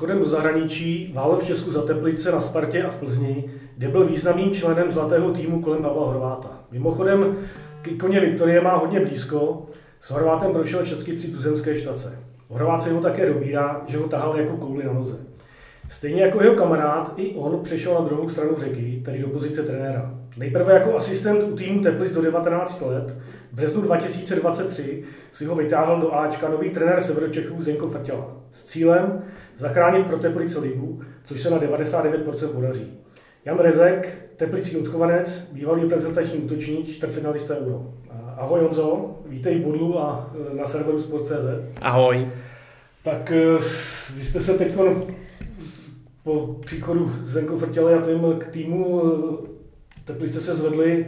odchodem do zahraničí válel v Česku za Teplice na Spartě a v Plzni, kde byl významným členem zlatého týmu kolem Pavla Horváta. Mimochodem, k ikoně Viktorie má hodně blízko, s Horvátem prošel všechny tři tuzemské štace. Horvát se ho také dobírá, že ho tahal jako kouli na noze. Stejně jako jeho kamarád, i on přešel na druhou stranu řeky, tedy do pozice trenéra. Nejprve jako asistent u týmu Teplic do 19 let, v březnu 2023 si ho vytáhl do Ačka nový trenér Severočechů Zdenko Frtěla s cílem zachránit pro Teplice ligu, což se na 99% podaří. Jan Rezek, teplický odchovanec, bývalý reprezentační útočník, čtvrtfinalista Euro. Ahoj Honzo, vítej v Budlu a e, na serveru Sport.cz. Ahoj. Tak e, vy jste se teď po příchodu Zenko Frtěle a tým k týmu e, Teplice se zvedli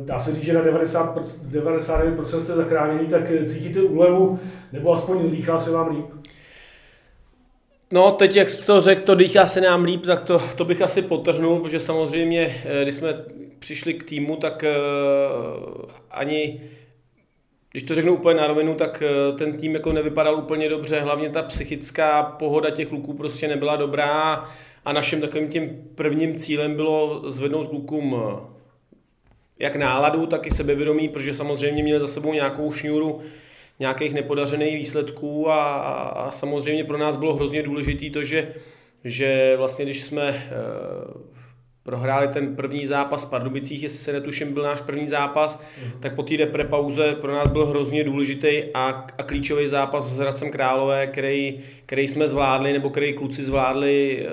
dá se říct, že na 90, 99% jste zachráněni, tak cítíte úlevu, nebo aspoň dýchá se vám líp? No, teď jak to řekl, to dýchá se nám líp, tak to, to bych asi potrhnul, protože samozřejmě, eh, když jsme přišli k týmu, tak uh, ani, když to řeknu úplně na rovinu, tak uh, ten tým jako nevypadal úplně dobře, hlavně ta psychická pohoda těch kluků prostě nebyla dobrá a naším takovým tím prvním cílem bylo zvednout klukům jak náladu, tak i sebevědomí, protože samozřejmě měli za sebou nějakou šňůru nějakých nepodařených výsledků a, a samozřejmě pro nás bylo hrozně důležité to, že, že vlastně když jsme e, prohráli ten první zápas v Pardubicích, jestli se netuším, byl náš první zápas, mm. tak po té repre pauze pro nás byl hrozně důležitý a, a klíčový zápas s Hradcem Králové, který, který jsme zvládli, nebo který kluci zvládli,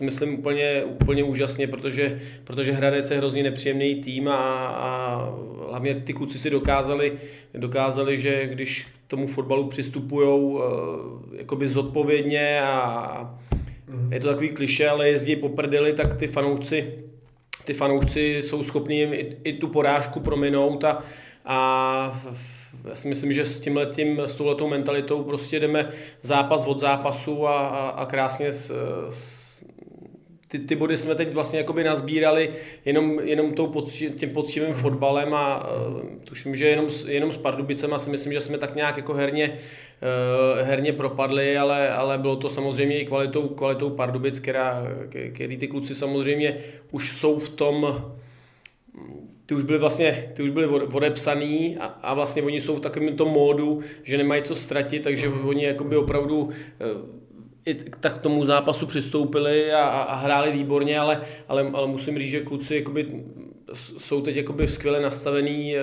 e, myslím úplně, úplně úžasně, protože, protože Hradec je hrozně nepříjemný tým a, a hlavně ty kluci si dokázali, dokázali že když k tomu fotbalu přistupují e, jakoby zodpovědně a Mm. Je to takový kliše, ale jezdí po prdeli, tak ty fanoušci, ty fanoušci jsou schopni jim i, i tu porážku prominout a, a já si myslím, že s tímhletím, s touhletou mentalitou prostě jdeme zápas od zápasu a, a, a krásně s, s ty, ty body jsme teď vlastně jakoby nazbírali jenom, jenom tou pocti, tím poctivým fotbalem a uh, tuším, že jenom, jenom s Pardubicem a si myslím, že jsme tak nějak jako herně, uh, herně propadli, ale, ale bylo to samozřejmě i kvalitou, kvalitou Pardubic, která, který ty kluci samozřejmě už jsou v tom, ty už byly vlastně, ty už byly odepsaný a, a vlastně oni jsou v takovém tom módu, že nemají co ztratit, takže oni jakoby opravdu uh, i tak k tomu zápasu přistoupili a, a, a hráli výborně, ale, ale, ale musím říct, že kluci jakoby, jsou teď jakoby skvěle nastavený, eh,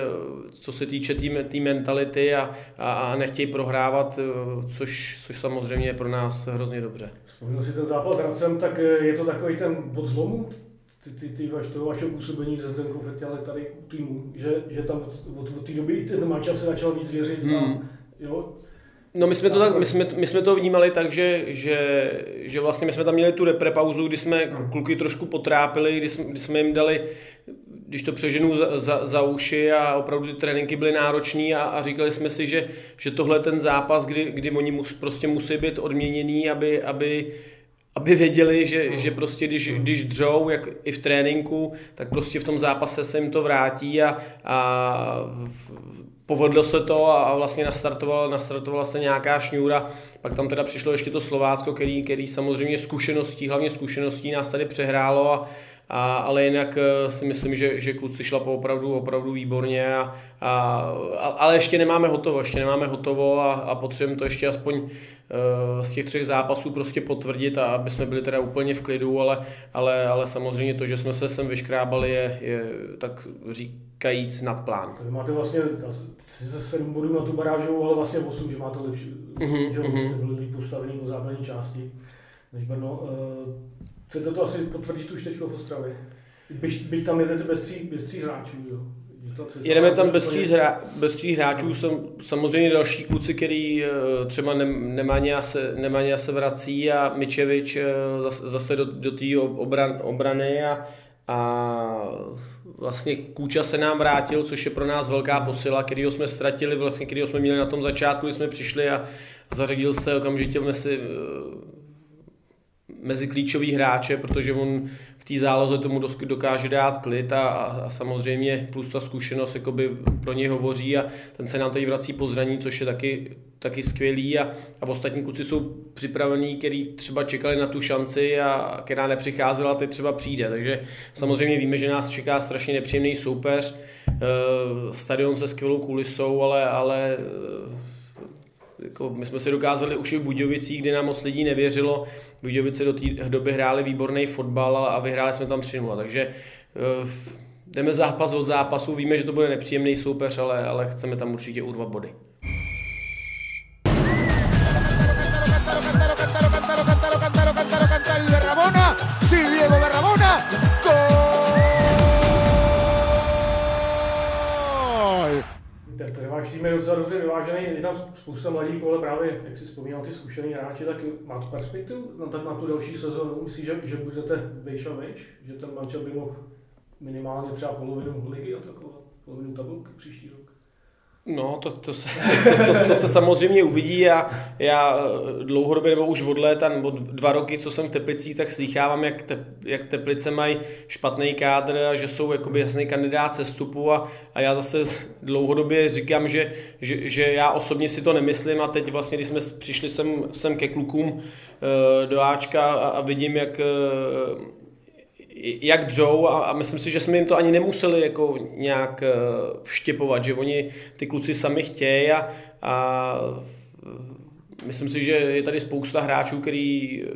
co se týče té tý mentality a, a, a nechtějí prohrávat, eh, což, což samozřejmě je pro nás hrozně dobře. Vzpomněl si ten zápas s Hradcem, tak eh, je to takový ten bod zlomu ty, ty, ty vaš, toho vašeho působení ze Zdenkou ale tady u týmu, že, že tam od, od, od té doby ten mančel se začal víc věřit hmm. a jo, No my jsme, to tak, my, jsme, my jsme to vnímali tak, že, že, že vlastně my jsme tam měli tu repre pauzu, kdy jsme hmm. kluky trošku potrápili, kdy jsme, kdy jsme jim dali, když to přeženu za, za, za uši a opravdu ty tréninky byly náročné a, a říkali jsme si, že, že tohle je ten zápas, kdy, kdy oni mus, prostě musí být odměněný, aby, aby, aby věděli, že, hmm. že prostě když, když dřou, jak i v tréninku, tak prostě v tom zápase se jim to vrátí a, a povedlo se to a vlastně nastartovala, nastartovala se nějaká šňůra. Pak tam teda přišlo ještě to Slovácko, který, který samozřejmě zkušeností, hlavně zkušeností nás tady přehrálo a, a, ale jinak eh, si myslím, že, že kluci šla po opravdu, opravdu výborně, a, a, ale ještě nemáme hotovo, ještě nemáme hotovo a, a potřebujeme to ještě aspoň uh, z těch třech zápasů prostě potvrdit, a aby jsme byli teda úplně v klidu, ale, ale, ale samozřejmě to, že jsme se sem vyškrábali, je, je tak říkajíc nad plán. Takže máte vlastně ze 7 bodů na tu barážovou, ale vlastně 8, že máte lepší, mm-hmm. že jste byli líp postavení po základní části než Brno. Chcete to asi potvrdit už teď v Ostravě? Byť, byť tam jedete bez tří, bez tří hráčů, jo? Jedeme tam bez tří, hra, bez tří hráčů, jsou samozřejmě další kluci, který eh, třeba Nemanja se, Nemanja se vrací a Mičevič eh, zase do, do té obran, obrany a, a vlastně Kůča se nám vrátil, což je pro nás velká posila, kterýho jsme ztratili, vlastně kterýho jsme měli na tom začátku, kdy jsme přišli a zařadil se okamžitě mezi, mezi klíčový hráče, protože on v té záloze tomu dokáže dát klid a, a, samozřejmě plus ta zkušenost jakoby pro něj hovoří a ten se nám tady vrací po zraní, což je taky, taky skvělý a, a ostatní kluci jsou připravení, který třeba čekali na tu šanci a která nepřicházela, teď třeba přijde. Takže samozřejmě víme, že nás čeká strašně nepříjemný soupeř, eh, stadion se skvělou kulisou, ale, ale eh, jako my jsme si dokázali už i v Budějovicích, kdy nám moc lidí nevěřilo, Budějovice do té doby hráli výborný fotbal a vyhráli jsme tam 3 takže uh, jdeme zápas od zápasu, víme, že to bude nepříjemný soupeř, ale, ale chceme tam určitě urvat body. Váš tým je docela dobře vyvážený, je tam spousta mladých, ale právě, jak si vzpomínal, ty zkušený hráči, tak má to perspektivu no, tak na tu další sezónu? Myslíš, že, že budete vejš a vejš? Že ten mančel by mohl minimálně třeba polovinu ligy atakovat? Polovinu tabulky příští rok? No, to, to, se, to, to, to se samozřejmě uvidí a já dlouhodobě nebo už od léta nebo dva roky, co jsem v Teplicích, tak slýchávám, jak, te, jak Teplice mají špatný kádr a že jsou jakoby jasný kandidát sestupu a, a já zase dlouhodobě říkám, že, že, že já osobně si to nemyslím a teď vlastně, když jsme přišli sem, sem ke klukům eh, do Ačka a, a vidím, jak eh, jak dřou a, a myslím si, že jsme jim to ani nemuseli jako nějak eh, vštěpovat, že oni ty kluci sami chtějí a, a myslím si, že je tady spousta hráčů, který eh,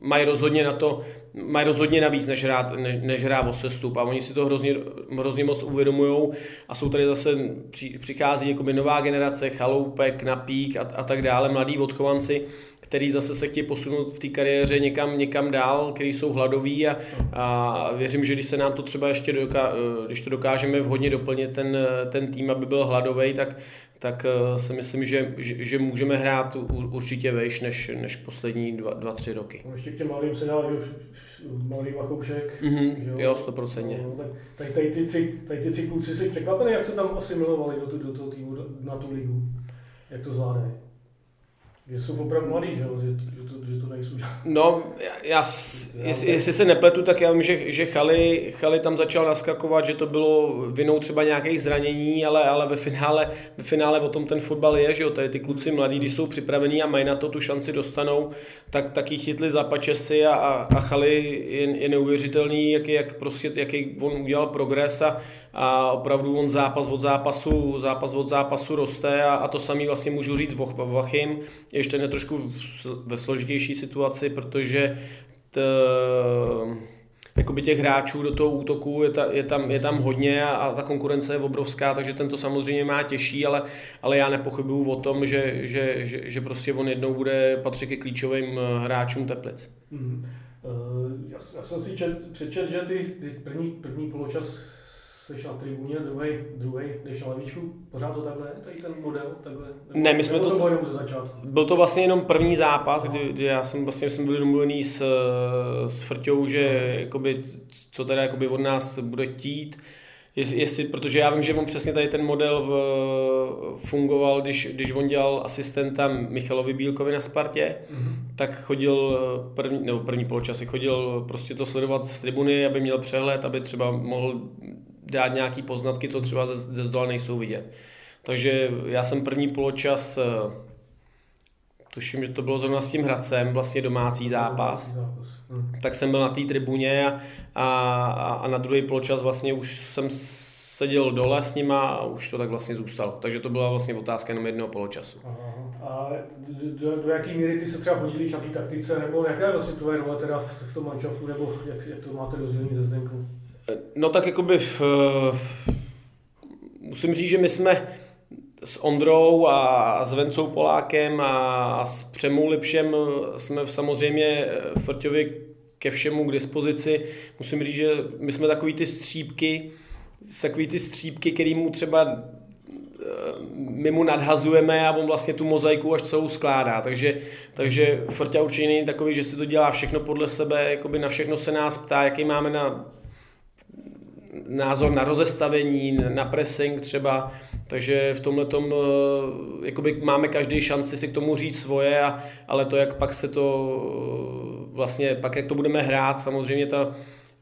mají rozhodně na to, mají rozhodně navíc, než hrát, než, než hrát o sestup. A oni si to hrozně, hrozně moc uvědomují a jsou tady zase, při, přichází jako nová generace, chaloupek, napík a, a tak dále, mladí odchovanci, který zase se chtějí posunout v té kariéře někam, někam dál, který jsou hladoví a, a věřím, že když se nám to třeba ještě doká, když to dokážeme vhodně doplnit ten, ten tým, aby byl hladový, tak, tak eh, si myslím, že, že, že můžeme hrát určitě vejš než, než poslední dva, dva, tři roky. No ještě k těm malým se dá malý Vachoušek. Mm-hmm, jo, jo, stoprocentně. No, tak tady, tady, ty tři, tady ty tři kluci si překvapený, jak se tam asimilovali do, do toho týmu, na tu ligu. Jak to zvládají? Že jsou opravdu mladí, že, že, to, že to nejsou. No, já, já jestli, jestli se nepletu, tak já vím, že, že Chali, Chali tam začal naskakovat, že to bylo vinou třeba nějakých zranění, ale, ale ve, finále, ve finále o tom ten fotbal je, že jo, tady ty kluci mladí, když jsou připravení a mají na to tu šanci dostanou, tak taky chytli za pačesy a, a, a Chali je, je neuvěřitelný, jak, jak prostě, jaký on udělal progres a, a opravdu on zápas od zápasu, zápas od zápasu roste a, a to samý vlastně můžu říct o Vachim, ještě ne trošku ve složitější situaci, protože t, jakoby těch hráčů do toho útoku je, ta, je, tam, je tam hodně a, a ta konkurence je obrovská, takže ten to samozřejmě má těžší, ale, ale já nepochybuju o tom, že, že, že, že prostě on jednou bude patřit ke klíčovým eh, hráčům Teplic. Mm. Uh, já, já jsem si čet, přečet, že ty, ty první, první poločas jsi na tribuně, druhý, druhý, jdeš na lavičku, pořád to takhle, tady ten model, takhle? Nebo, ne, my jsme to, to bylo ze začátku? Byl to vlastně jenom první zápas, kdy, kdy já jsem vlastně jsem byl domluvený s, s Frťou, že jakoby, co teda jakoby od nás bude chtít, Jestli, jestli, protože já vím, že on přesně tady ten model v, fungoval, když, když on dělal asistenta Michalovi Bílkovi na Spartě, mm-hmm. tak chodil první, nebo první poločasy, chodil prostě to sledovat z tribuny, aby měl přehled, aby třeba mohl dát nějaký poznatky, co třeba ze, ze zdola nejsou vidět. Takže já jsem první poločas, eh, tuším, že to bylo zrovna s tím Hradcem, vlastně domácí zápas, hm. tak jsem byl na té tribuně a, a, a na druhý poločas vlastně už jsem seděl dole s nima a už to tak vlastně zůstalo. Takže to byla vlastně otázka jenom jednoho poločasu. Aha. A do, do jaké míry ty se třeba podílíš na té taktice, nebo jaká je vlastně tvoje role teda v, v tom manšaftu, nebo jak, jak to máte rozdělení ze Zdenkou? No tak jakoby uh, musím říct, že my jsme s Ondrou a s Vencou Polákem a s Přemou Lipšem jsme samozřejmě Frťovi ke všemu k dispozici. Musím říct, že my jsme takový ty střípky, takový ty střípky, který mu třeba eh, my mu nadhazujeme a on vlastně tu mozaiku až celou skládá. Takže, takže Frťa určitě není takový, že si to dělá všechno podle sebe, jakoby na všechno se nás ptá, jaký máme na názor na rozestavení, na pressing třeba, takže v tomhle tom eh, jakoby máme každý šanci si k tomu říct svoje, a, ale to, jak pak se to vlastně pak, jak to budeme hrát, samozřejmě ta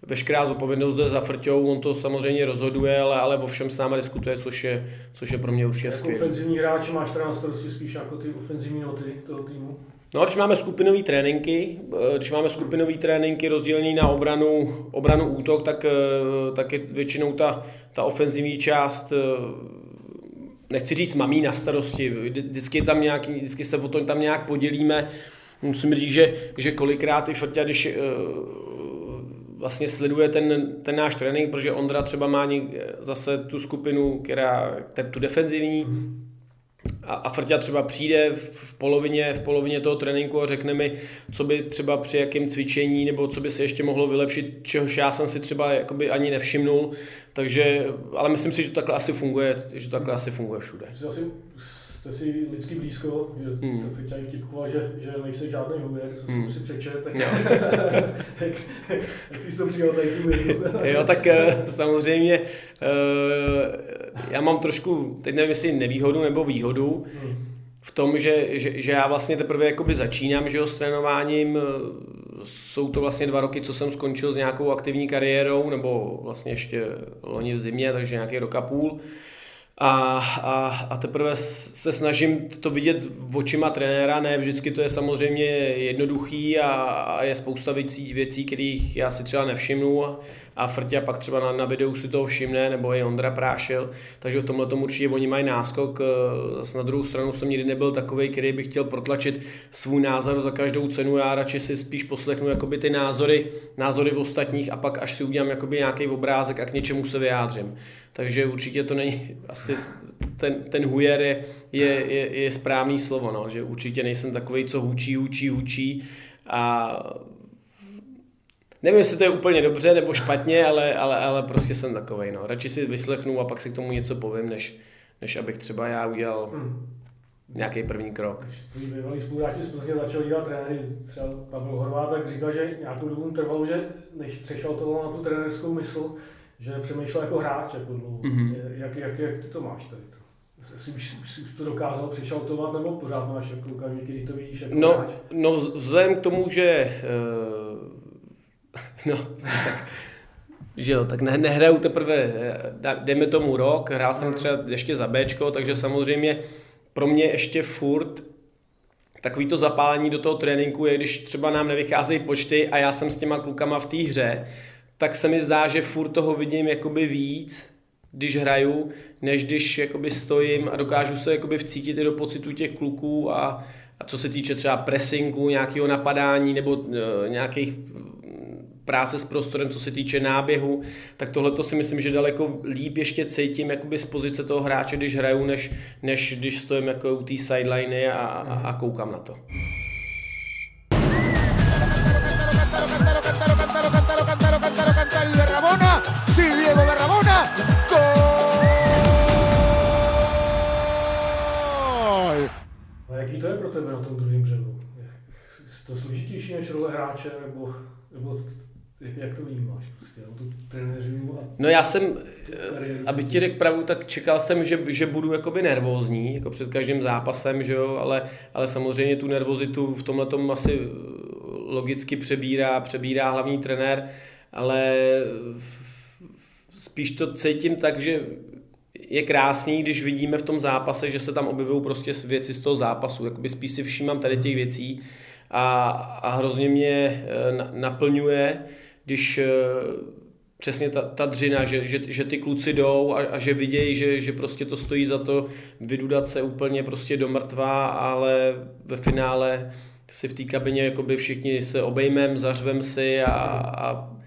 veškerá zodpovědnost jde za Frťou, on to samozřejmě rozhoduje, ale, ale o všem s náma diskutuje, což je, což je pro mě určitě skvělé. Jako ofenzivní hráč máš teda na starosti spíš jako ty ofenzivní noty toho týmu? No, když máme skupinové tréninky, eh, když máme skupinové tréninky rozdělené na obranu, obranu útok, tak, eh, tak je většinou ta, ta ofenzivní část eh, nechci říct mamí na starosti, vždycky, tam nějak, vždycky se o tom tam nějak podělíme. Musím říct, že, že kolikrát i Frťa, když vlastně sleduje ten, ten náš trénink, protože Ondra třeba má zase tu skupinu, která, tu defenzivní, a, a Frťa třeba přijde v polovině, v polovině toho tréninku a řekne mi, co by třeba při jakém cvičení nebo co by se ještě mohlo vylepšit, čehož já jsem si třeba jakoby ani nevšimnul. Takže, ale myslím si, že to takhle asi funguje, že to takhle asi funguje všude. Asi jste si lidsky blízko, že hmm. Fičaj vtipkoval, že, že nejsi žádný huměr, co hmm. si přečet, tak jak, jak ty jsi to přijal tady tu větu. jo, tak eh, samozřejmě eh, já mám trošku, teď nevím, jestli nevýhodu nebo výhodu, hmm. v tom, že, že, že já vlastně teprve jakoby začínám že jo, s trénováním, jsou to vlastně dva roky, co jsem skončil s nějakou aktivní kariérou, nebo vlastně ještě loni v zimě, takže nějaký rok a půl. A, a, a teprve se snažím to vidět očima trenéra, ne vždycky to je samozřejmě jednoduchý a, a je spousta věcí, věcí, kterých já si třeba nevšimnu a, a Frťa pak třeba na, na videu si toho všimne, nebo je Ondra Prášil, takže v tomhle tomu určitě oni mají náskok. Zase na druhou stranu jsem nikdy nebyl takový, který by chtěl protlačit svůj názor za každou cenu, já radši si spíš poslechnu jakoby ty názory, názory v ostatních a pak až si udělám jakoby nějaký obrázek a k něčemu se vyjádřím. Takže určitě to není asi ten, ten hujer je, je, je, je správný slovo, no, že určitě nejsem takový, co hučí, hučí, hučí a nevím, jestli to je úplně dobře nebo špatně, ale, ale, ale prostě jsem takový. No. Radši si vyslechnu a pak si k tomu něco povím, než, než abych třeba já udělal hmm. nějaký první krok. Když bývalý spoluhráči z Plzně začal dělat trenéry, třeba Pavel Horvát, tak říkal, že nějakou dobu trvalo, že než přešel to na tu trenerskou mysl, že přemýšlel jako hráč, jako dlouho. Mm-hmm. Jak, jak, jak ty to máš tady? Jsi už, už, už to dokázal přešaltovat, nebo pořád máš jako okamžik, když to vidíš jako no, hráč? No, vzhledem k tomu, že uh, no, tak, že jo, tak ne, nehraju teprve, eh, dejme tomu rok, hrál jsem třeba ještě za Bčko, takže samozřejmě pro mě ještě furt takový to zapálení do toho tréninku je, když třeba nám nevycházejí počty a já jsem s těma klukama v té hře, tak se mi zdá, že furt toho vidím jakoby víc, když hraju, než když jakoby stojím a dokážu se jakoby vcítit i do pocitu těch kluků a, a co se týče třeba pressingu, nějakého napadání nebo uh, nějakých práce s prostorem, co se týče náběhu, tak tohle to si myslím, že daleko líp ještě cítím jakoby z pozice toho hráče, když hraju, než, než když stojím jako u té sideliny a, a, a koukám na to. Jaký to je pro tebe na tom druhém břehu? To složitější než role hráče, nebo, nebo jak, to vnímáš? Prostě, no, a... No já jsem, aby ti řekl pravdu, tak čekal jsem, že, že budu jakoby nervózní, jako před každým zápasem, že jo, ale, ale samozřejmě tu nervozitu v tomhle tom asi logicky přebírá, přebírá hlavní trenér, ale spíš to cítím tak, že je krásný, když vidíme v tom zápase, že se tam objevují prostě věci z toho zápasu. Jakoby spíš si všímám tady těch věcí a, a hrozně mě eh, naplňuje, když eh, přesně ta, ta dřina, že, že, že ty kluci jdou a, a že vidějí, že, že prostě to stojí za to vydudat se úplně prostě do mrtva, ale ve finále si v té kabině jakoby všichni se obejmem, zařvem si a, a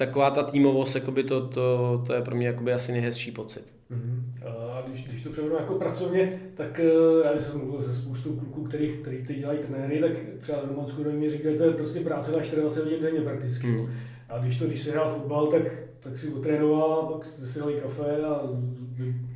taková ta týmovost, jakoby to, to, to je pro mě jakoby asi nejhezčí pocit. Mm-hmm. A když, když to převedu jako pracovně, tak eh, já jsem mluvil se spoustou kluků, který, který teď dělají trenéry, tak třeba Roman Skoro mi říkají, to je prostě práce na 24 hodin denně prakticky. Mm. A když to, když se hrál fotbal, tak tak si otrénoval, pak si dali kafe a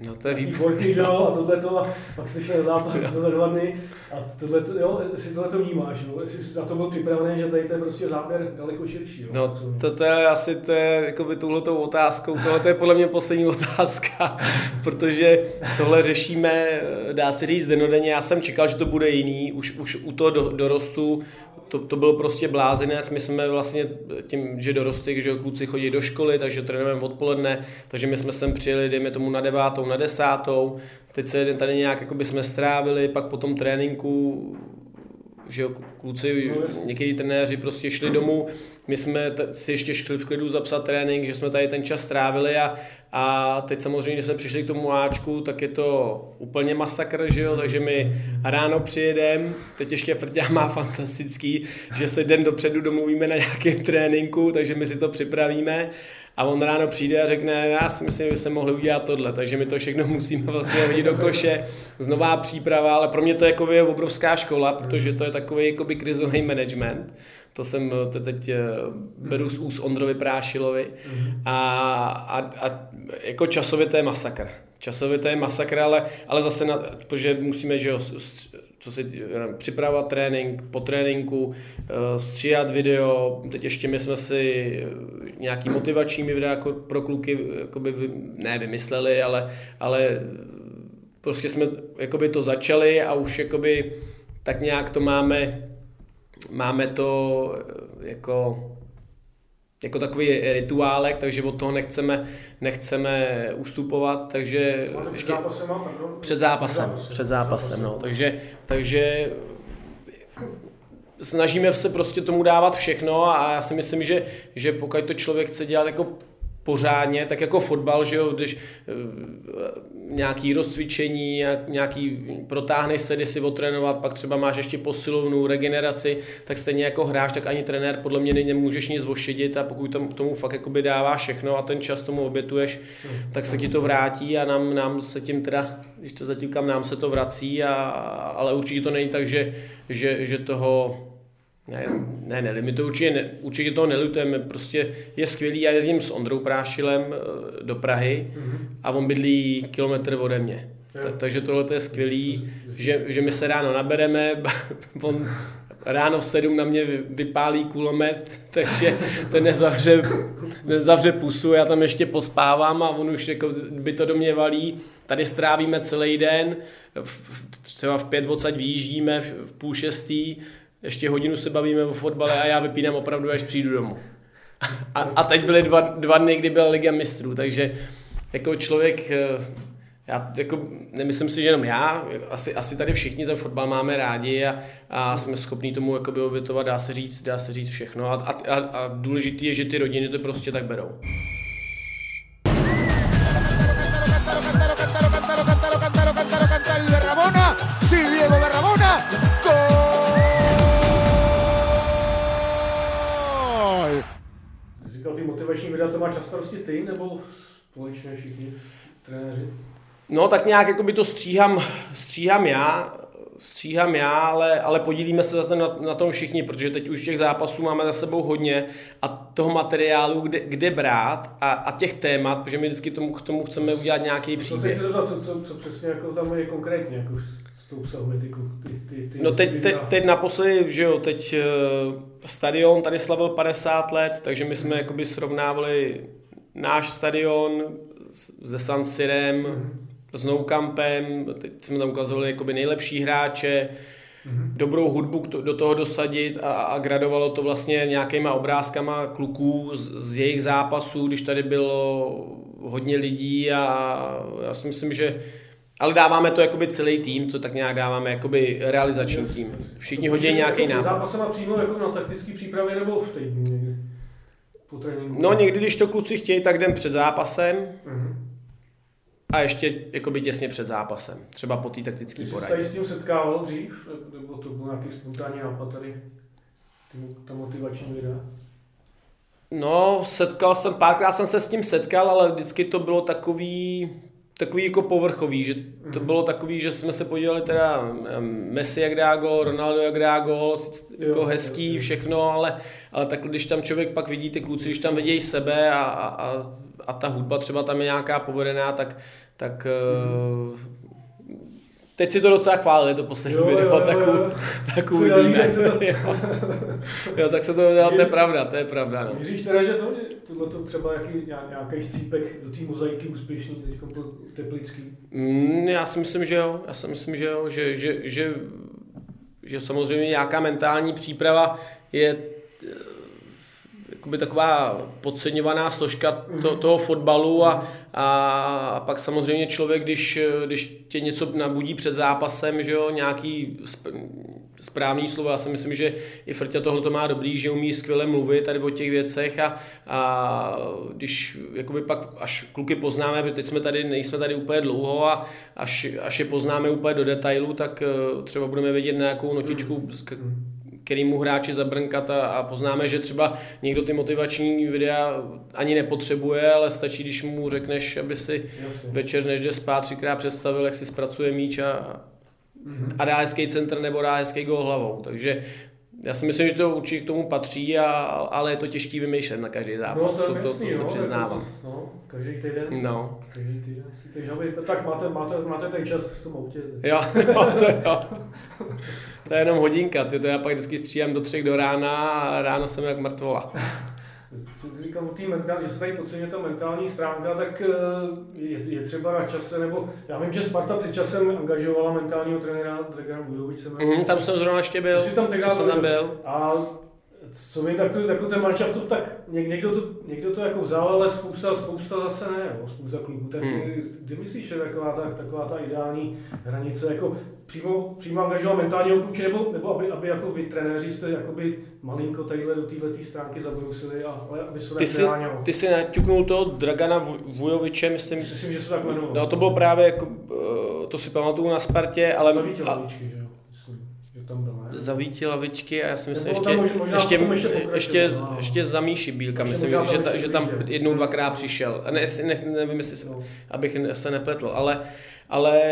no to je výborný. a tohle to, a pak jsi šel na zápas za dva dny a tohle to, jo, jestli tohle to vnímáš, jo, jestli jsi na to byl připravený, že tady to je prostě záběr daleko širší. Jo, no to, to, je asi to je jakoby tuhletou otázkou, tohle to je podle mě poslední otázka, protože tohle řešíme, dá se říct denodenně, já jsem čekal, že to bude jiný, už, už u toho do, dorostu to, to byl prostě blázinec. My jsme vlastně tím, že dorostli, že kluci chodí do školy, takže trénujeme odpoledne, takže my jsme sem přijeli, dejme tomu na devátou, na desátou. Teď se tady nějak jako by jsme strávili, pak po tom tréninku že jo, kluci, někteří trenéři prostě šli domů, my jsme si ještě šli v klidu zapsat trénink, že jsme tady ten čas strávili a, a teď samozřejmě, když jsme přišli k tomu Ačku, tak je to úplně masakr, že jo, takže my ráno přijedem, teď ještě Frťa má fantastický, že se den dopředu domluvíme na nějakém tréninku, takže my si to připravíme a on ráno přijde a řekne, já si myslím, že se mohli udělat tohle, takže my to všechno musíme vlastně hodit do koše, znová příprava, ale pro mě to jako je obrovská škola, protože to je takový jakoby krizový management. To jsem to teď eh, beru z úst Ondrovi Prášilovi a, a, a jako časově to je masakr. Časově to je masakr, ale, ale zase, na, protože musíme, že jo, co si připravovat trénink, po tréninku, eh, stříhat video, teď ještě my jsme si eh, nějaký motivační videa jako pro kluky jakoby, ne vymysleli, ale, ale prostě jsme jakoby to začali a už jakoby tak nějak to máme, máme to eh, jako jako takový rituálek, takže od toho nechceme, nechceme ustupovat, takže... Ještě, zápasem, před zápasem, před zápasem, no, takže, takže snažíme se prostě tomu dávat všechno a já si myslím, že, že pokud to člověk chce dělat jako pořádně, tak jako fotbal, že jo, když eh, nějaký rozcvičení, nějaký protáhneš se, jde si otrénovat, pak třeba máš ještě posilovnu, regeneraci, tak stejně jako hráš, tak ani trenér podle mě nemůžeš nic vošedit a pokud tomu, tomu fakt jakoby dává všechno a ten čas tomu obětuješ, tak se ti to vrátí a nám, nám se tím teda, když to zatím kam nám se to vrací, a, ale určitě to není tak, že, že, že toho ne, ne, ne, my to určitě, ne, určitě toho nelitujeme, prostě je skvělý, já jezdím s Ondrou Prášilem eh, do Prahy mm-hmm. a on bydlí kilometr ode mě. Ta, takže tohle je skvělý, že, že my se ráno nabereme, on ráno v sedm na mě vypálí kulomet, takže ten nezavře, nezavře pusu, já tam ještě pospávám a on už jako by to do mě valí. Tady strávíme celý den, třeba v pět odsaď vyjíždíme, v půl šestý, ještě hodinu se bavíme o fotbale a já vypínám opravdu, až přijdu domů. A, a teď byly dva, dva dny, kdy byla Liga mistrů, takže jako člověk, eh, já jako, nemyslím si, že jenom já, asi, asi tady všichni ten fotbal máme rádi a, a jsme schopni tomu jakoby obětovat, dá se říct, dá se říct všechno a, a, a důležité je, že ty rodiny to prostě tak berou. Motivační videa to máš na starosti ty, nebo společně všichni trenéři? No tak nějak jako by to stříhám, stříhám já, stříhám já, ale, ale podílíme se zase na, na tom všichni, protože teď už těch zápasů máme za sebou hodně a toho materiálu, kde, kde brát a, a těch témat, protože my vždycky tomu, k tomu chceme udělat nějaký příběh. Co se co, co, co přesně jako tam je konkrétně, jako s tou psahometikou, ty, ty, ty No teď, teď, teď naposledy, že jo, teď uh, stadion tady slavil 50 let, takže my jsme jakoby srovnávali náš stadion se San Sirem, mm s Nou Campem, teď jsme tam ukazovali jakoby nejlepší hráče, mm-hmm. dobrou hudbu do toho dosadit a, a gradovalo to vlastně nějakýma obrázkama kluků z, z jejich zápasů, když tady bylo hodně lidí a já si myslím, že ale dáváme to jakoby celý tým, to tak nějak dáváme jakoby realizační tým. Všichni hodí nějaký jako nápad. zápasem přímo jako na taktický přípravě nebo v týdnu? Po tréninku? No někdy, když to kluci chtějí, tak jdem před zápasem. Uh-huh. A ještě jakoby těsně před zápasem, třeba po té taktické poradě. Jsi s tím setkával dřív? Nebo to byl nějaký spontánní nápad tady? Ta motivační videa? No, setkal jsem, párkrát jsem se s tím setkal, ale vždycky to bylo takový, takový jako povrchový, že to bylo takový, že jsme se podívali teda Messi jak dá gol, Ronaldo jak dá gol, jako jo, hezký, jo, jo. všechno, ale, ale tak když tam člověk pak vidí ty kluci, když tam vidějí sebe a, a, a ta hudba třeba tam je nějaká povedená, tak, tak mm. Teď si to docela chválili, to poslední jo, video, jo, jo, tak, jo. tak uvidíme. To... jo, tak se to dělá, to je pravda, to je pravda. No. Myslíš teda, že to, tohle to třeba jaký, nějaký střípek do té mozaiky úspěšný teď teplický? Mm, já si myslím, že jo, já si myslím, že jo, že, že, že že samozřejmě nějaká mentální příprava je jakoby taková podceňovaná složka to, mhm. toho fotbalu a, a pak samozřejmě člověk, když, když tě něco nabudí před zápasem, že jo, nějaký správný slovo, já si myslím, že i Frťa tohle to má dobrý, že umí skvěle mluvit tady o těch věcech a, a když jakoby pak, až kluky poznáme, protože teď jsme tady, nejsme tady úplně dlouho a až, až je poznáme úplně do detailu, tak eh, třeba budeme vědět nějakou notičku, mhm kterýmu hráči zabrnkat a, a poznáme, že třeba někdo ty motivační videa ani nepotřebuje, ale stačí, když mu řekneš, aby si Jasně. večer, než jde spát, třikrát představil, jak si zpracuje míč a, mm-hmm. a dá hezký centr nebo dá hezký gol hlavou. Takže já si myslím, že to určitě k tomu patří, a, ale je to těžký vymýšlet na každý zápas, no, to, to, to, to se no, přiznávám. No, každý týden. No. Každý týden. tak máte, máte, máte ten čas v tom autě. Jo, jo, to jo. To je jenom hodinka, ty to já pak vždycky stříhám do třech do rána a ráno jsem jak mrtvola. Co jsi říkal o té mentální, že se tady podceňuje ta mentální stránka, tak eh, je, je, třeba na čase, nebo já vím, že Sparta před časem angažovala mentálního trenéra Dragana Bujovice. Mm, tam jsem zrovna ještě byl. Ty jsi tam, jsem tam byl. A co vím, tak, to, jako ten manšaft to tak, někdo to, někdo to jako vzal, ale spousta, spousta zase ne, jo, spousta klubů. Tak hmm. kdy myslíš, že taková ta, taková ta ideální hranice, jako přímo, přímo angažovat mentálního kluče, nebo, nebo aby, aby jako vy trenéři jste jakoby malinko tadyhle do této stránky zabrousili, a, ale aby se ty, si, ty si naťuknul toho Dragana Vujoviče, myslím. Myslím, že se tak jmenoval. No, to bylo právě, jako, eh, to si pamatuju na Spartě, ale... Zavítil a, že jo? tam byl, ne? Zavíti lavičky a já si myslím, ještě, možná, ještě, ještě, ještě, no. ještě za Míši Bílka, myslím, že, ta, že tam jednou, dvakrát přišel. Ne, ne, nevím, jestli, no. abych se nepletl, ale, ale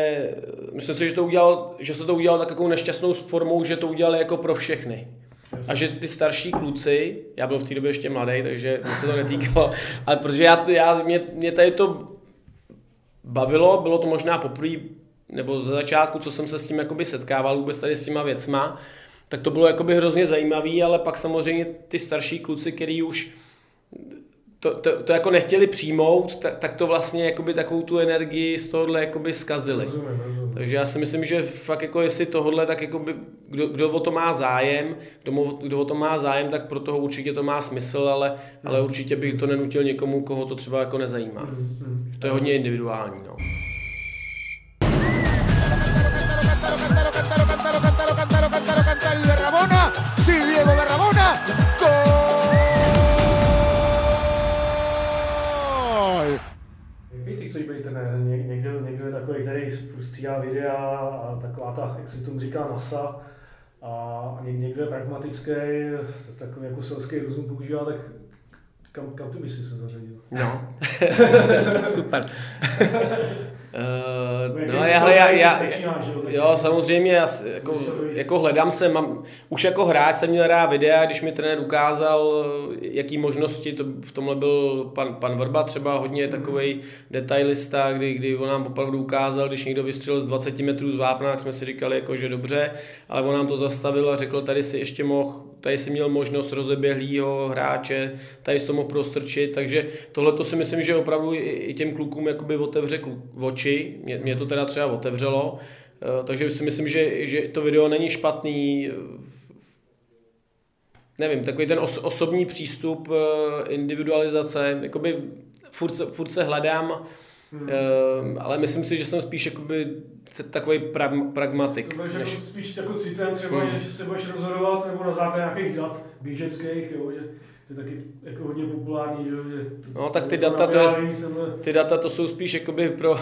myslím si, že, to udělal, že se to udělal takovou nešťastnou formou, že to udělal jako pro všechny. A že ty starší kluci, já byl v té době ještě mladý, takže mě se to netýkalo, ale protože já, já mě, mě tady to bavilo, bylo to možná poprvé nebo za začátku, co jsem se s tím jakoby setkával vůbec tady s těma věcma, tak to bylo jakoby hrozně zajímavý, ale pak samozřejmě ty starší kluci, který už to, to, to jako nechtěli přijmout, tak, tak to vlastně jakoby takovou tu energii z tohohle jakoby zkazili. Rozumím, rozumím. Takže já si myslím, že fakt jako jestli tohle, tak jakoby, kdo, kdo o to má zájem, kdo, kdo o to má zájem, tak pro toho určitě to má smysl, ale, hmm. ale určitě bych to nenutil někomu, koho to třeba jako nezajímá. Hmm, hmm. To je hodně individuální. No. Stříhá videa a taková ta, jak se tomu říká, NASA a někdo je pragmatický, takový jako selský rozum používá, tak kam, kam ty bys se zařadil? No, super. Uh, no, já, já, já, jo, samozřejmě, já, jako, jako hledám se, mám, už jako hráč jsem měl rád videa, když mi trenér ukázal, jaký možnosti, to v tomhle byl pan, pan Vrba třeba hodně takový detailista, kdy, kdy on nám opravdu ukázal, když někdo vystřelil z 20 metrů z vápna, tak jsme si říkali, jako, že dobře, ale on nám to zastavil a řekl, tady si ještě mohl tady si měl možnost rozeběhlýho hráče, tady si to mohl prostrčit, takže tohle to si myslím, že opravdu i těm klukům jakoby otevře oči, mě, mě to teda třeba otevřelo, eh, takže si myslím, že, že to video není špatný, nevím, takový ten os, osobní přístup, eh, individualizace, jakoby furt se, furt se hledám, hmm. Eh, ale myslím si, že jsem spíš jakoby takový pra, pragmatik. To než... jako spíš jako citem třeba, hmm. že se budeš rozhodovat nebo na základě nějakých dat běžeckých, jo, že to je taky jako hodně populární, že to, No tak ty data, to je, ty data to jsou spíš jakoby pro,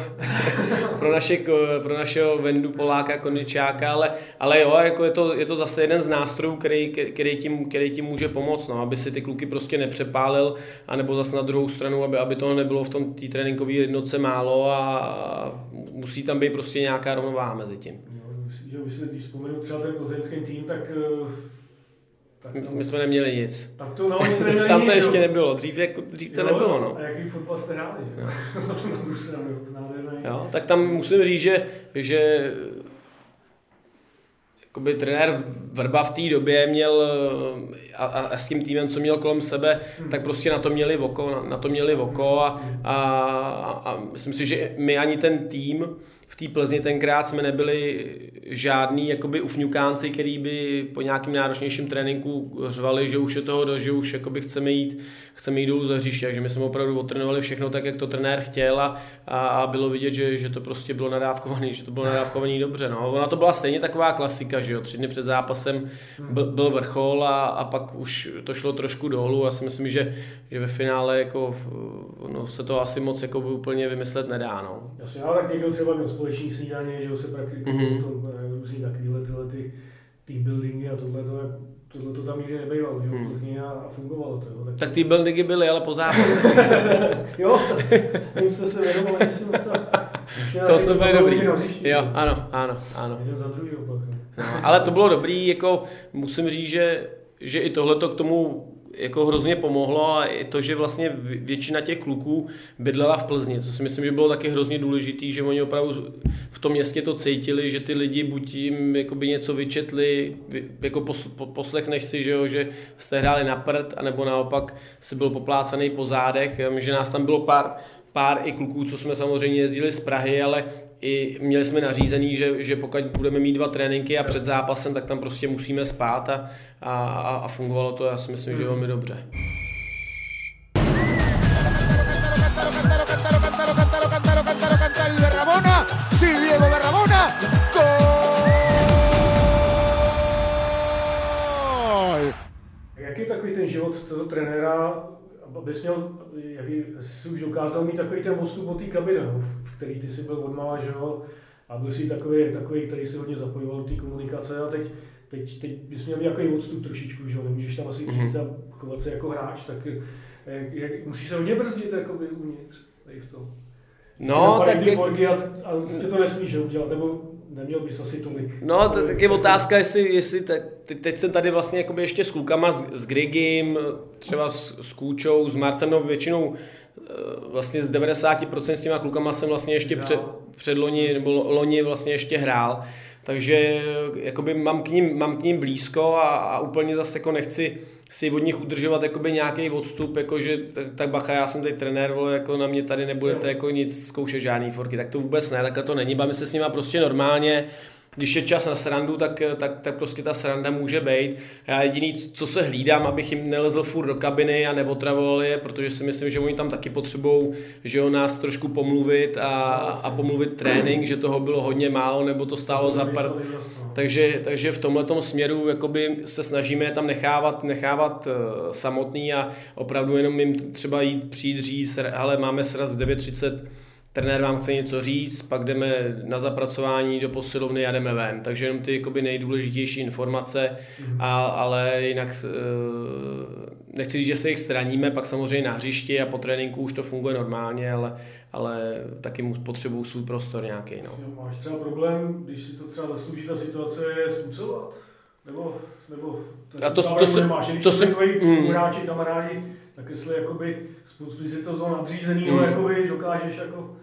pro, naše, pro našeho Vendu Poláka, Koničáka, ale, ale jo, jako je, to, je to zase jeden z nástrojů, který, který, tím, který tím může pomoct, no, aby si ty kluky prostě nepřepálil, anebo zase na druhou stranu, aby, aby toho nebylo v tom té tréninkové jednotce málo a musí tam být prostě nějaká rovnováha mezi tím. Jo, když vzpomenu třeba ten plzeňský tým, tak eh, tak tam, my jsme neměli nic. Tak to, no, jsme neměli tam to nic, ještě jo. nebylo, dřív, jako, dřív to jo, nebylo. No. A jaký fotbal jste hráli, že? jo, tak tam musím říct, že, že jakoby trenér Vrba v té době měl a, a, a, s tím týmem, co měl kolem sebe, hmm. tak prostě na to měli voko, na, na to měli voko a, a, a, a myslím si, že my ani ten tým v té Plzni tenkrát jsme nebyli žádný jakoby ufňukánci, který by po nějakým náročnějším tréninku řvali, že už je toho do, že už jakoby chceme jít, chceme jít dolů za hřiště, takže my jsme opravdu otrénovali všechno tak, jak to trenér chtěl a, a bylo vidět, že, že to prostě bylo nadávkovaný, že to bylo nadávkovaný dobře. No. Ona to byla stejně taková klasika, že jo, tři dny před zápasem byl, byl vrchol a, a pak už to šlo trošku dolů. Já si myslím, že, že ve finále jako, no, se to asi moc jako úplně vymyslet nedá. No. Jasně, ale tak někdo třeba měl společní snídaně, že se praktikují mm-hmm. to, různý takovýhle tyhle ty team buildingy a tohle to, tohle to tam nikdy nebývalo, že hmm. Plzni a, a fungovalo to. Jo. Tak, tak ty buildingy byly, ale po zápase. jo, jim jste se věnoval, jestli co. To jsme byli dobrý. Jo, ano, ano, ano. Jeden za druhý opak. No, ale to bylo dobrý, jako musím říct, že, že i tohle k tomu jako hrozně pomohlo a i to, že vlastně většina těch kluků bydlela v Plzni, co si myslím, že bylo taky hrozně důležitý, že oni opravdu v tom městě to cítili, že ty lidi buď jim jakoby něco vyčetli, jako poslechneš si, že, jo, že jste hráli na prd, anebo naopak si byl poplácaný po zádech, že nás tam bylo pár, pár i kluků, co jsme samozřejmě jezdili z Prahy, ale i měli jsme nařízený, že, že pokud budeme mít dva tréninky a před zápasem, tak tam prostě musíme spát a, a, a fungovalo to, já si myslím, že velmi dobře. Jak je takový ten život toho trenéra abys měl, jak jsi už dokázal mít takový ten odstup od té kabiny, no, který ty jsi byl odmala, že jo, a byl jsi takový, takový, který si hodně zapojoval do té komunikace a teď, teď, teď bys měl takový odstup trošičku, že jo, nemůžeš tam asi přijít a chovat se jako hráč, tak jak, jak, musíš se hodně brzdit jako by uvnitř, tady v tom. No, tak... Ty forgy a, a vlastně to nesmíš udělat, nebo neměl bys asi tolik. No, to, tak je otázka, jestli, jestli te, teď jsem tady vlastně jakoby ještě s klukama, s, s Grigim, třeba s, s Kůčou, s Marcem, no většinou eh, vlastně z 90% s těma klukama jsem vlastně ještě před, před loni, nebo loni vlastně ještě hrál. Takže jakoby mám, k ním, mám k ním blízko a, a úplně zase jako nechci si od nich udržovat jakoby nějaký odstup, jakože tak, tak bacha, já jsem tady trenér, vole, jako na mě tady nebudete jako nic zkoušet žádný forky, tak to vůbec ne, takhle to není, bavíme se s nima prostě normálně, když je čas na srandu, tak, tak, tak prostě ta sranda může být. Já jediný, co se hlídám, abych jim nelezl furt do kabiny a neotravoval je, protože si myslím, že oni tam taky potřebují, že o nás trošku pomluvit a, a pomluvit trénink, že toho bylo hodně málo, nebo to stálo za pár. Takže, takže v tomhle směru jakoby se snažíme tam nechávat, nechávat uh, samotný a opravdu jenom jim třeba jít přijít říct, ale máme sraz v 9.30 trenér vám chce něco říct, pak jdeme na zapracování do posilovny a jdeme ven. Takže jenom ty jakoby nejdůležitější informace, mm. a, ale jinak e, nechci říct, že se jich straníme, pak samozřejmě na hřišti a po tréninku už to funguje normálně, ale, ale taky mu potřebují svůj prostor nějaký. No. Máš třeba problém, když si to třeba zaslouží ta situace, je spucovat? Nebo, nebo a to, to, to, se, máš, to, to se, tvoji mm. hráči, kamarádi, tak jestli jakoby si to toho nadřízenýho mm. jakoby dokážeš jako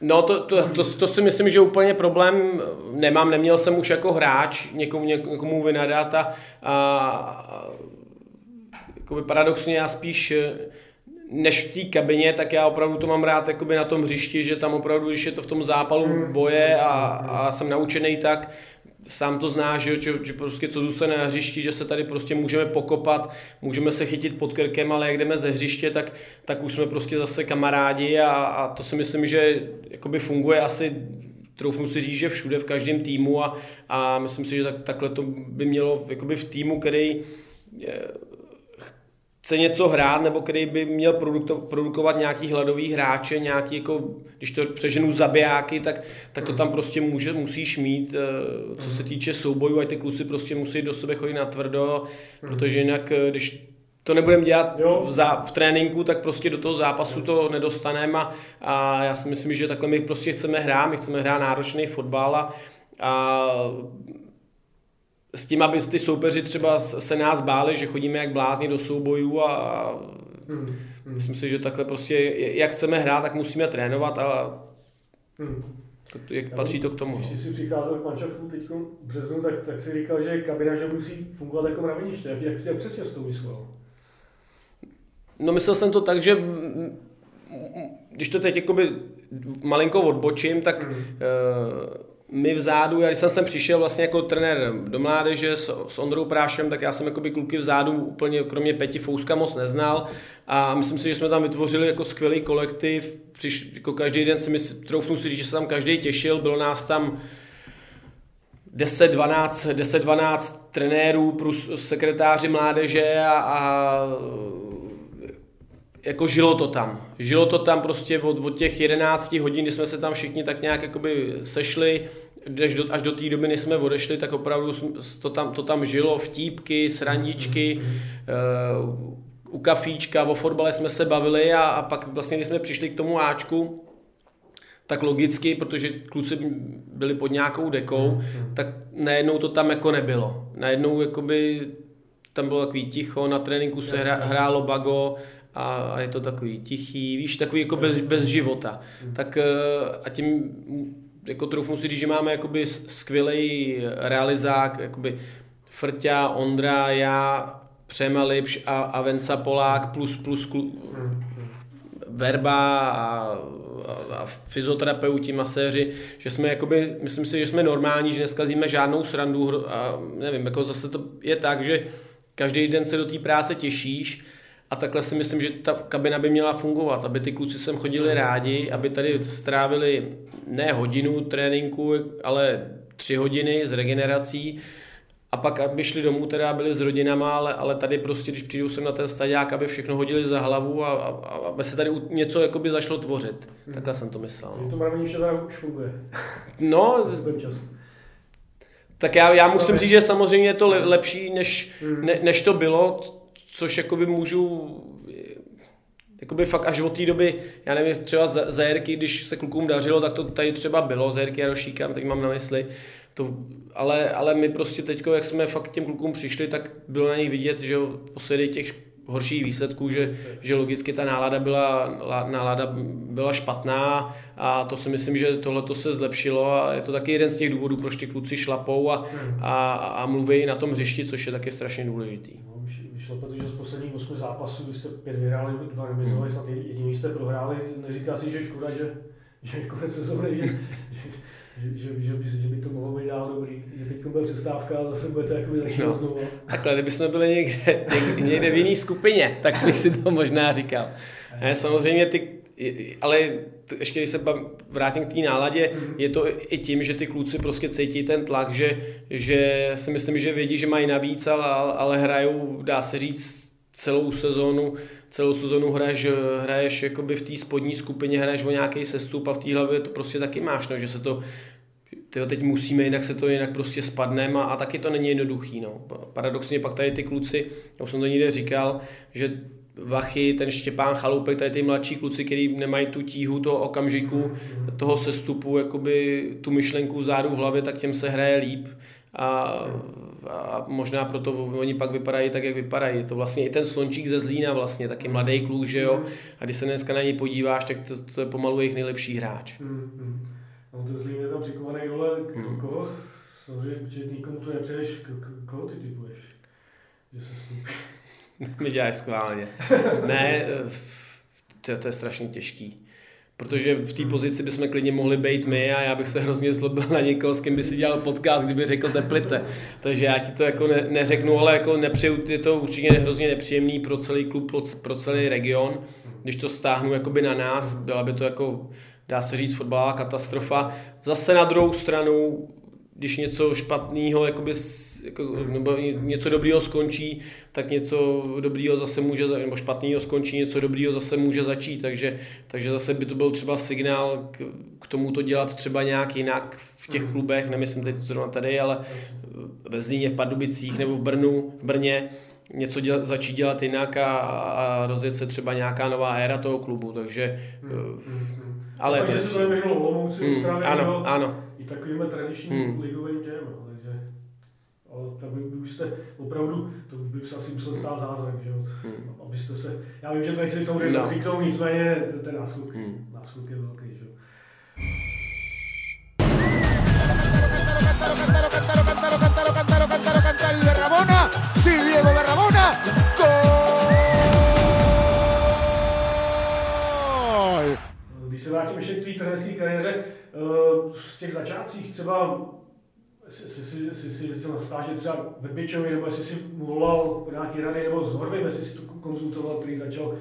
No to, to, to, to, si myslím, že úplně problém nemám, neměl jsem už jako hráč někomu, někomu vynadat a, a jakoby paradoxně já spíš než v té kabině, tak já opravdu to mám rád jakoby na tom hřišti, že tam opravdu, když je to v tom zápalu boje a, a jsem naučený tak, sám to zná, že, že, že prostě co zůstane na hřišti, že se tady prostě můžeme pokopat, můžeme se chytit pod krkem, ale jak jdeme ze hřiště, tak, tak už jsme prostě zase kamarádi a, a to si myslím, že jakoby funguje asi troufnu si říct, že všude v každém týmu a, a myslím si, že tak, takhle to by mělo jakoby v týmu, který chce něco hrát, nebo který by měl produkovat nějaký hladový hráče, nějaký jako, když to přeženu zabijáky, tak, tak to tam prostě může, musíš mít, eh, co se týče soubojů, ať ty kluci prostě musí do sebe chodit na tvrdo, protože jinak, eh, když to nebudeme dělat v, zá, v tréninku, tak prostě do toho zápasu to nedostaneme a, a já si myslím, že takhle my prostě chceme hrát, my chceme hrát náročný fotbal a, a s tím, aby ty soupeři třeba se nás báli, že chodíme jak blázni do soubojů a hmm, hmm. myslím si, že takhle prostě, jak chceme hrát, tak musíme trénovat a hmm. jak patří to k tomu. Když no. jsi přicházel k manšaftu teď v březnu, tak, tak si říkal, že kabina že musí fungovat jako mraveniště. Jak, jak, jak přesně jsi to myslel? No myslel jsem to tak, že když to teď jakoby malinko odbočím, tak mm. uh, my vzadu, já když jsem sem přišel vlastně jako trenér do mládeže s, s Ondrou Prášem, tak já jsem jako by kluky vzadu úplně kromě Peti Fouska moc neznal. A myslím si, že jsme tam vytvořili jako skvělý kolektiv, Přiš, jako každý den si myslím, troufnu si říct, že se tam každý těšil, bylo nás tam 10-12, 10-12 trenérů plus sekretáři mládeže a, a jako žilo to tam. Žilo to tam prostě od, od těch 11 hodin, kdy jsme se tam všichni tak nějak jakoby sešli, až do, až do té doby, než jsme odešli, tak opravdu to tam, to tam žilo, vtípky, srandičky, uh, u kafíčka, o fotbale jsme se bavili a, a pak vlastně, když jsme přišli k tomu Ačku, tak logicky, protože kluci byli pod nějakou dekou, hmm. tak najednou to tam jako nebylo. Najednou jakoby tam bylo takový ticho, na tréninku se hra, hrálo bago a, a je to takový tichý, víš, takový jako bez, bez života. Hmm. Tak eh, a tím jako troufnu si říct, že máme jakoby skvělý realizák, jakoby Frťa, Ondra, já, Přema Lipš a, a Venca Polák plus plus klu, hmm. Verba a a fyzioterapeuti, maséři, že jsme jakoby, myslím si, že jsme normální, že neskazíme žádnou srandu a nevím, jako zase to je tak, že každý den se do té práce těšíš a takhle si myslím, že ta kabina by měla fungovat, aby ty kluci sem chodili rádi, aby tady strávili ne hodinu tréninku, ale tři hodiny s regenerací, a pak, aby šli domů, teda byli s rodinama, ale, ale tady prostě, když přijdou sem na ten stadiák, aby všechno hodili za hlavu a, a, a aby se tady něco jakoby zašlo tvořit. Hmm. Takhle jsem to myslel. No. To mravení teda už funguje. No, tak já, já musím říct, že samozřejmě je to lepší, než, hmm. ne, než to bylo, což jakoby můžu jakoby fakt až od té doby, já nevím, třeba za, za Jirky, když se klukům dařilo, tak to tady třeba bylo, za Jirky Jarošíka, teď mám na mysli, to, ale, ale my prostě teď, jak jsme fakt těm klukům přišli, tak bylo na nich vidět, že poslední těch horších výsledků, že, že logicky ta nálada byla, nálada byla špatná a to si myslím, že tohle to se zlepšilo a je to taky jeden z těch důvodů, proč ty kluci šlapou a, a, a mluví na tom hřišti, což je taky strašně důležitý. Vyšlo, protože z posledních 8 zápasů, kdy jste pět vyhráli, dva remizovali, snad jediný jste prohráli, neříká si, že škoda, že, že konec sezóny, že, že, že, že, že, by, že by to mohlo být dál dobrý, že teď bude přestávka a zase bude to jakoby začínat no. znovu. Takhle, kdybychom byli někde, někde, někde v jiné skupině, tak bych si to možná říkal. Ne, samozřejmě ty, ale ještě když se vrátím k té náladě, mm-hmm. je to i tím, že ty kluci prostě cítí ten tlak, že, že si myslím, že vědí, že mají navíc, ale, ale hrajou, dá se říct, celou sezónu celou sezonu hraješ, hraješ jakoby v té spodní skupině, hraješ o nějaký sestup a v té hlavě to prostě taky máš, no, že se to tyjo, teď musíme, jinak se to jinak prostě spadneme a, a taky to není jednoduchý. No. Paradoxně pak tady ty kluci, já už jsem to někde říkal, že Vachy, ten Štěpán Chaloupek, tady ty mladší kluci, kteří nemají tu tíhu toho okamžiku, toho sestupu, jakoby tu myšlenku vzadu v hlavě, tak těm se hraje líp a, a možná proto oni pak vypadají tak, jak vypadají. To vlastně i ten slončík ze Zlína vlastně, taky mladý kluk, že jo, a když se dneska na něj podíváš, tak to, to je pomalu jejich nejlepší hráč. Hmm, hmm. No ten Zlín je tam přikovaný dole, hmm. koho? Samozřejmě, že nikomu to nepřeješ, koho ty typuješ? Že se stupí. Mi děláš schválně. ne, to, to je strašně těžký protože v té pozici bychom klidně mohli být my a já bych se hrozně zlobil na někoho, s kým by si dělal podcast, kdyby řekl Teplice. Takže já ti to jako ne, neřeknu, ale jako nepřeju, je to určitě hrozně nepříjemný pro celý klub, pro, pro celý region. Když to stáhnu jakoby na nás, byla by to jako, dá se říct, fotbalová katastrofa. Zase na druhou stranu když něco špatného, jakoby, jako, nebo něco dobrýho skončí, tak něco dobrýho zase může, nebo špatného skončí, něco dobrýho zase může začít, takže, takže zase by to byl třeba signál k, k tomu to dělat třeba nějak jinak v těch mhm. klubech, nemyslím teď zrovna tady, ale ve Zlíně, v Pardubicích nebo v Brnu, v Brně, něco dělat, začít dělat jinak a, a rozjet se třeba nějaká nová éra toho klubu, takže... Hmm. Ale takže se to nevyhnulo Olomouci, hmm. Ano, ano takovým tradičním hmm. ligovým těm, no, takže ale tak by, by už jste opravdu, to by se asi musel stát zázrak, že jo, hmm. abyste se, já vím, že to nechci samozřejmě no. říknou, nicméně ten, ten náskok, hmm. náskok je velký, v těch začátcích třeba si, si, si, si, stáži třeba ve Běčovi, nebo jestli si volal nějaký rady, nebo s Horvem, jestli si to konzultoval, který začal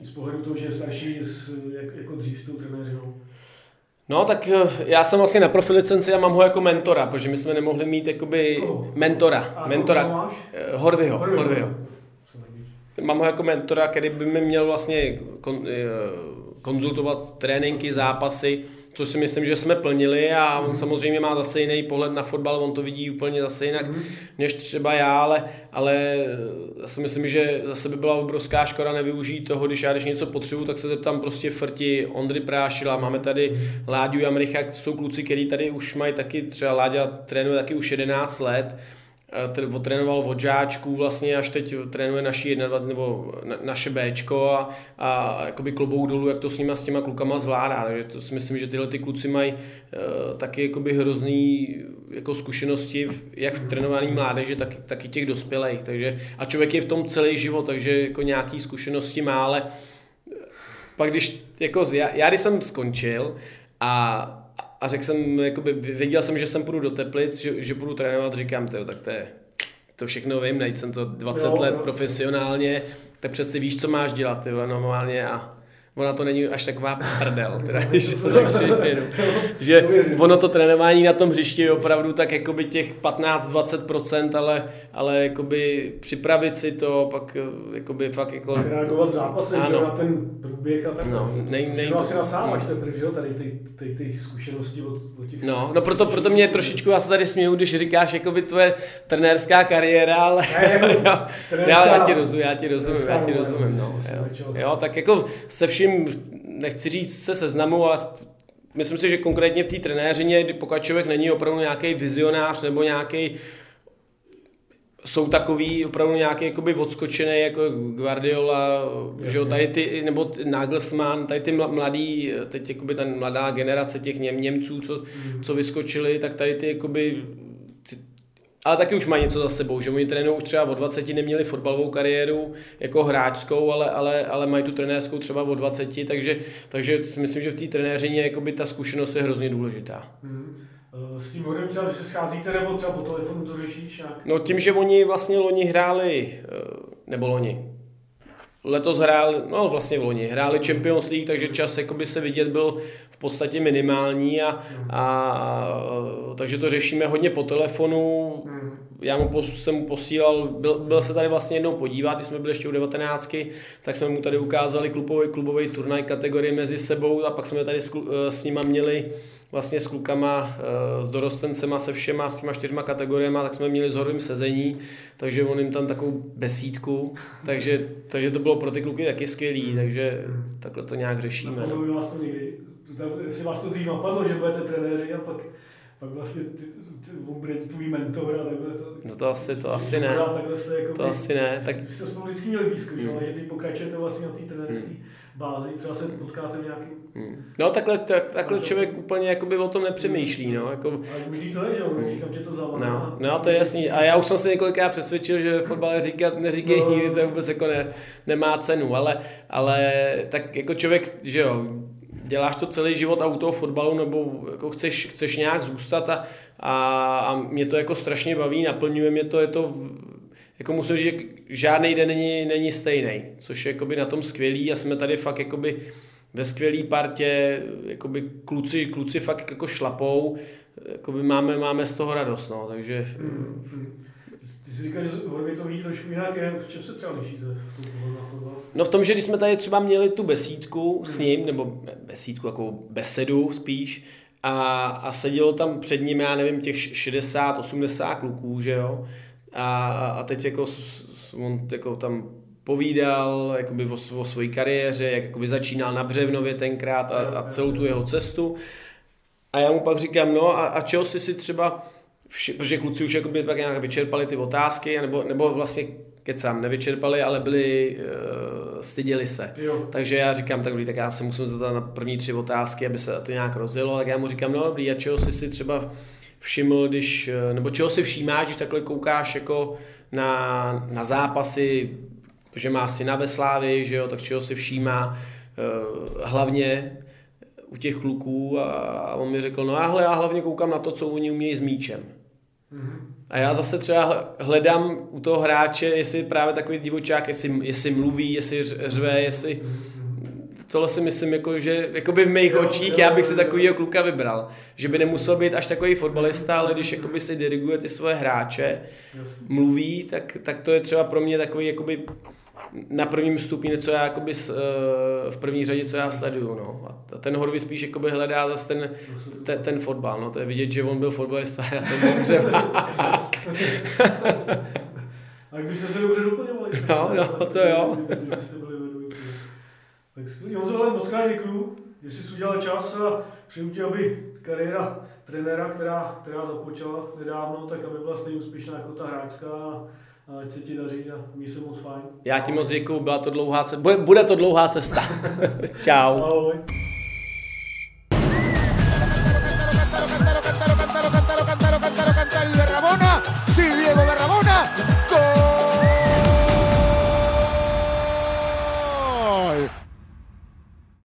z pohledu toho, že je starší s, jak, jako dřív s tou trenéřinou. No, tak eh, já jsem vlastně na profilicenci a mám ho jako mentora, protože my jsme nemohli mít jakoby mentora. A mentora. máš? Horvyho, Horvyho. Horvyho. Mám ho jako mentora, který by mi měl vlastně kon, eh, konzultovat tréninky, zápasy, což si myslím, že jsme plnili a on samozřejmě má zase jiný pohled na fotbal, on to vidí úplně zase jinak Mhm. než třeba já, ale, ale já si myslím, že zase by byla obrovská škoda nevyužít toho, když já když něco potřebuji, tak se zeptám prostě Frti, Ondry Prášila, máme tady Láďu Jamricha, jsou kluci, kteří tady už mají taky, třeba Láďa trénuje taky už 11 let, tr- odtrénoval od žáčků vlastně, až teď trénuje naši 21, nebo na, naše Bčko a, a jakoby klobouk dolů, jak to s nima, s těma klukama zvládá, takže to si myslím, že tyhle ty kluci mají uh, taky jakoby hrozný jako zkušenosti, v- jak v trénování mládeže, tak, tak i těch dospělých, takže a člověk je v tom celý život, takže jako nějaký zkušenosti má, ale pak když, jako já, já když jsem skončil a, a řekl jsem, jakoby, věděl jsem, že jsem půjdu do Teplic, že, že půjdu trénovat, říkám, tyjo, tak to je, to všechno vím, najít jsem to 20 Jo, let jo. profesionálně, tak přece víš, co máš dělat, tyjo, normálně a ona to není až taková prdel, teda, když to tak přijmedu. že ono to trénování na tom hřišti je opravdu tak jakoby těch 15-20%, ale, ale jakoby připravit si to, pak eh, jakoby fakt jako... Jak reagovat v zápase, že Ano. jo, na ten průběh a tak. No, že to- nej- to nej- všechno asi nasáváš teprve, že jo, tady ty, ty, ty zkušenosti od, od těch... No, no proto, proto mě trošičku, já se tady směju, když říkáš jakoby tvoje trenérská kariéra, ale Ne, jako trenérská- já, já ti rozumím, já ti rozumím, já ti rozumím, no, jo. jo, tak jako se vším, nechci říct se seznamu, ale myslím si, že konkrétně v té trenéřině, kdy pokud člověk není opravdu nějaký vizionář nebo nějaký jsou takový opravdu nějaký jakoby odskočený jako Guardiola, že jo, tady ty, nebo Nagelsmann, tady ty mla- mladý, teď jakoby ta mladá generace těch Něm, Němců, co, co vyskočili, tak tady ty jakoby ty, ale taky už mají něco za sebou, že oni trénují už třeba od 20, neměli fotbalovou kariéru jako hráčskou, ale, ale, ale mají tu trenérskou třeba od 20, takže, takže si myslím, že v té trenéřině jakoby ta zkušenost je hrozně důležitá. Hmm. Eh, S tím hodem třeba, se scházíte, nebo třeba po telefonu to řešíš nějak? No tím, že oni vlastně loni hráli, eh, nebo loni, letos hráli, no vlastně v loni, hráli Champions League, takže čas jakoby se vidět byl podstatě minimální a, a, takže to řešíme hodně po telefonu. Hmm. Já mu pos, jsem mu posílal, byl, byl se tady vlastně jednou podívat, když jsme byli ještě u 19, tak jsme mu tady ukázali klubový, klubový turnaj kategorie mezi sebou a pak jsme tady s, eh, s nima měli vlastně s klukama, eh, s dorostencema, se všema, s těma čtyřma kategoriemi, tak jsme měli s horvým sezení, takže on jim tam takovou besídku, takže, takže to bylo pro ty kluky taky skvělý, takže takhle to nějak řešíme. Napadlo No. vás to někdy, tam- jestli vás to dřív napadlo, že budete trenéři a pak, pak vlastně ty, ty, on bude tvůj mentor a takhle to... No to asi, to asi ne. Takhle jste jako To asi ne, tak jste spolu vždycky měli blízko, že? Hmm. ale že ty pokračujete vlastně na té trenérské bázi, třeba se potkáte v nějakém... Hmm. No takhle, tak, takhle člověk úplně jakoby o tom nepřemýšlí, no, jako, Ale možný to je, že jo, říkám, že to zavádá. no, no, to je jasný. A já už jsem se několikrát přesvědčil, že fotbal říkat, neříkej No. nikdy, to vůbec jako ne, nemá cenu, ale, ale tak jako člověk, že jo, děláš to celý život a u toho fotbalu, nebo jako chceš, chceš nějak zůstat a, a, a mě to jako strašně baví, naplňuje mě to, je to, jako musím říct, že žádný den není, není stejný, což je jakoby na tom skvělý a jsme tady fakt jakoby ve skvělé partě, jakoby kluci, kluci fakt jako šlapou, jakoby máme, máme z toho radost, no, takže Hmm, hmm. Ty jsi říkal, že Horvě to vidí trošku jinak, je, v čem se třeba lišíte? No v tom, že když jsme tady třeba měli tu besídku s ním, nebo besídku, jako besedu spíš, a, a sedělo tam před ním, já nevím, těch 60-80 kluků, že jo, a, a teď jako on jako tam povídal jakoby o, o své kariéře, jak jakoby začínal na Břevnově tenkrát a, a celou tu jeho cestu. A já mu pak říkám, no a, a čeho jsi si třeba, vši, protože kluci už jakoby tak nějak vyčerpali ty otázky, nebo, nebo vlastně kecám, nevyčerpali, ale byli, uh, styděli se. Jo. Takže já říkám, tak dobrý, tak já se musím zeptat na první tři otázky, aby se to nějak rozjelo, tak já mu říkám, no dobrý, a čeho jsi si třeba všiml, když, eh, nebo čeho si všímáš, když takhle koukáš jako na, na zápasy, že má syna ve Slávii, že jo, tak čeho si všímá, eh, hlavně u těch kluků a, a on mi řekl, no já, hle, já hlavně koukám na to, co oni umějí s míčem. A já zase třeba hledám u toho hráče, jestli je právě takový divočák, jestli, jestli mluví, jestli řve, jestli... Tohle si myslím, jako, že jakoby v mých očích já bych si takovýho kluka vybral. Že by nemusel být až takový fotbalista, ale když jakoby si diriguje ty svoje hráče, mluví, tak, tak to je třeba pro mě takový jakoby na prvním stupni, co já jakoby v první řadě, co já sleduju. No. A ten Horvy spíš jakoby hledá zase ten, ten, ten fotbal. No. To je vidět, že on byl fotbalista, já jsem byl Tak by se dobře doplňovali. No, no, to jo. Tak skvělý. Honzo, ale moc krát děkuju, že jsi udělal čas a přeju ti, aby kariéra trenéra, která, která započala nedávno, tak aby byla stejně úspěšná jako ta hráčská a ať se ti daří a mí se moc fajn. Já ti moc děkuju, byla to dlouhá cesta. Bude, bude to dlouhá cesta. Čau. Ahoj. Sí, Diego de Ramona. Gol.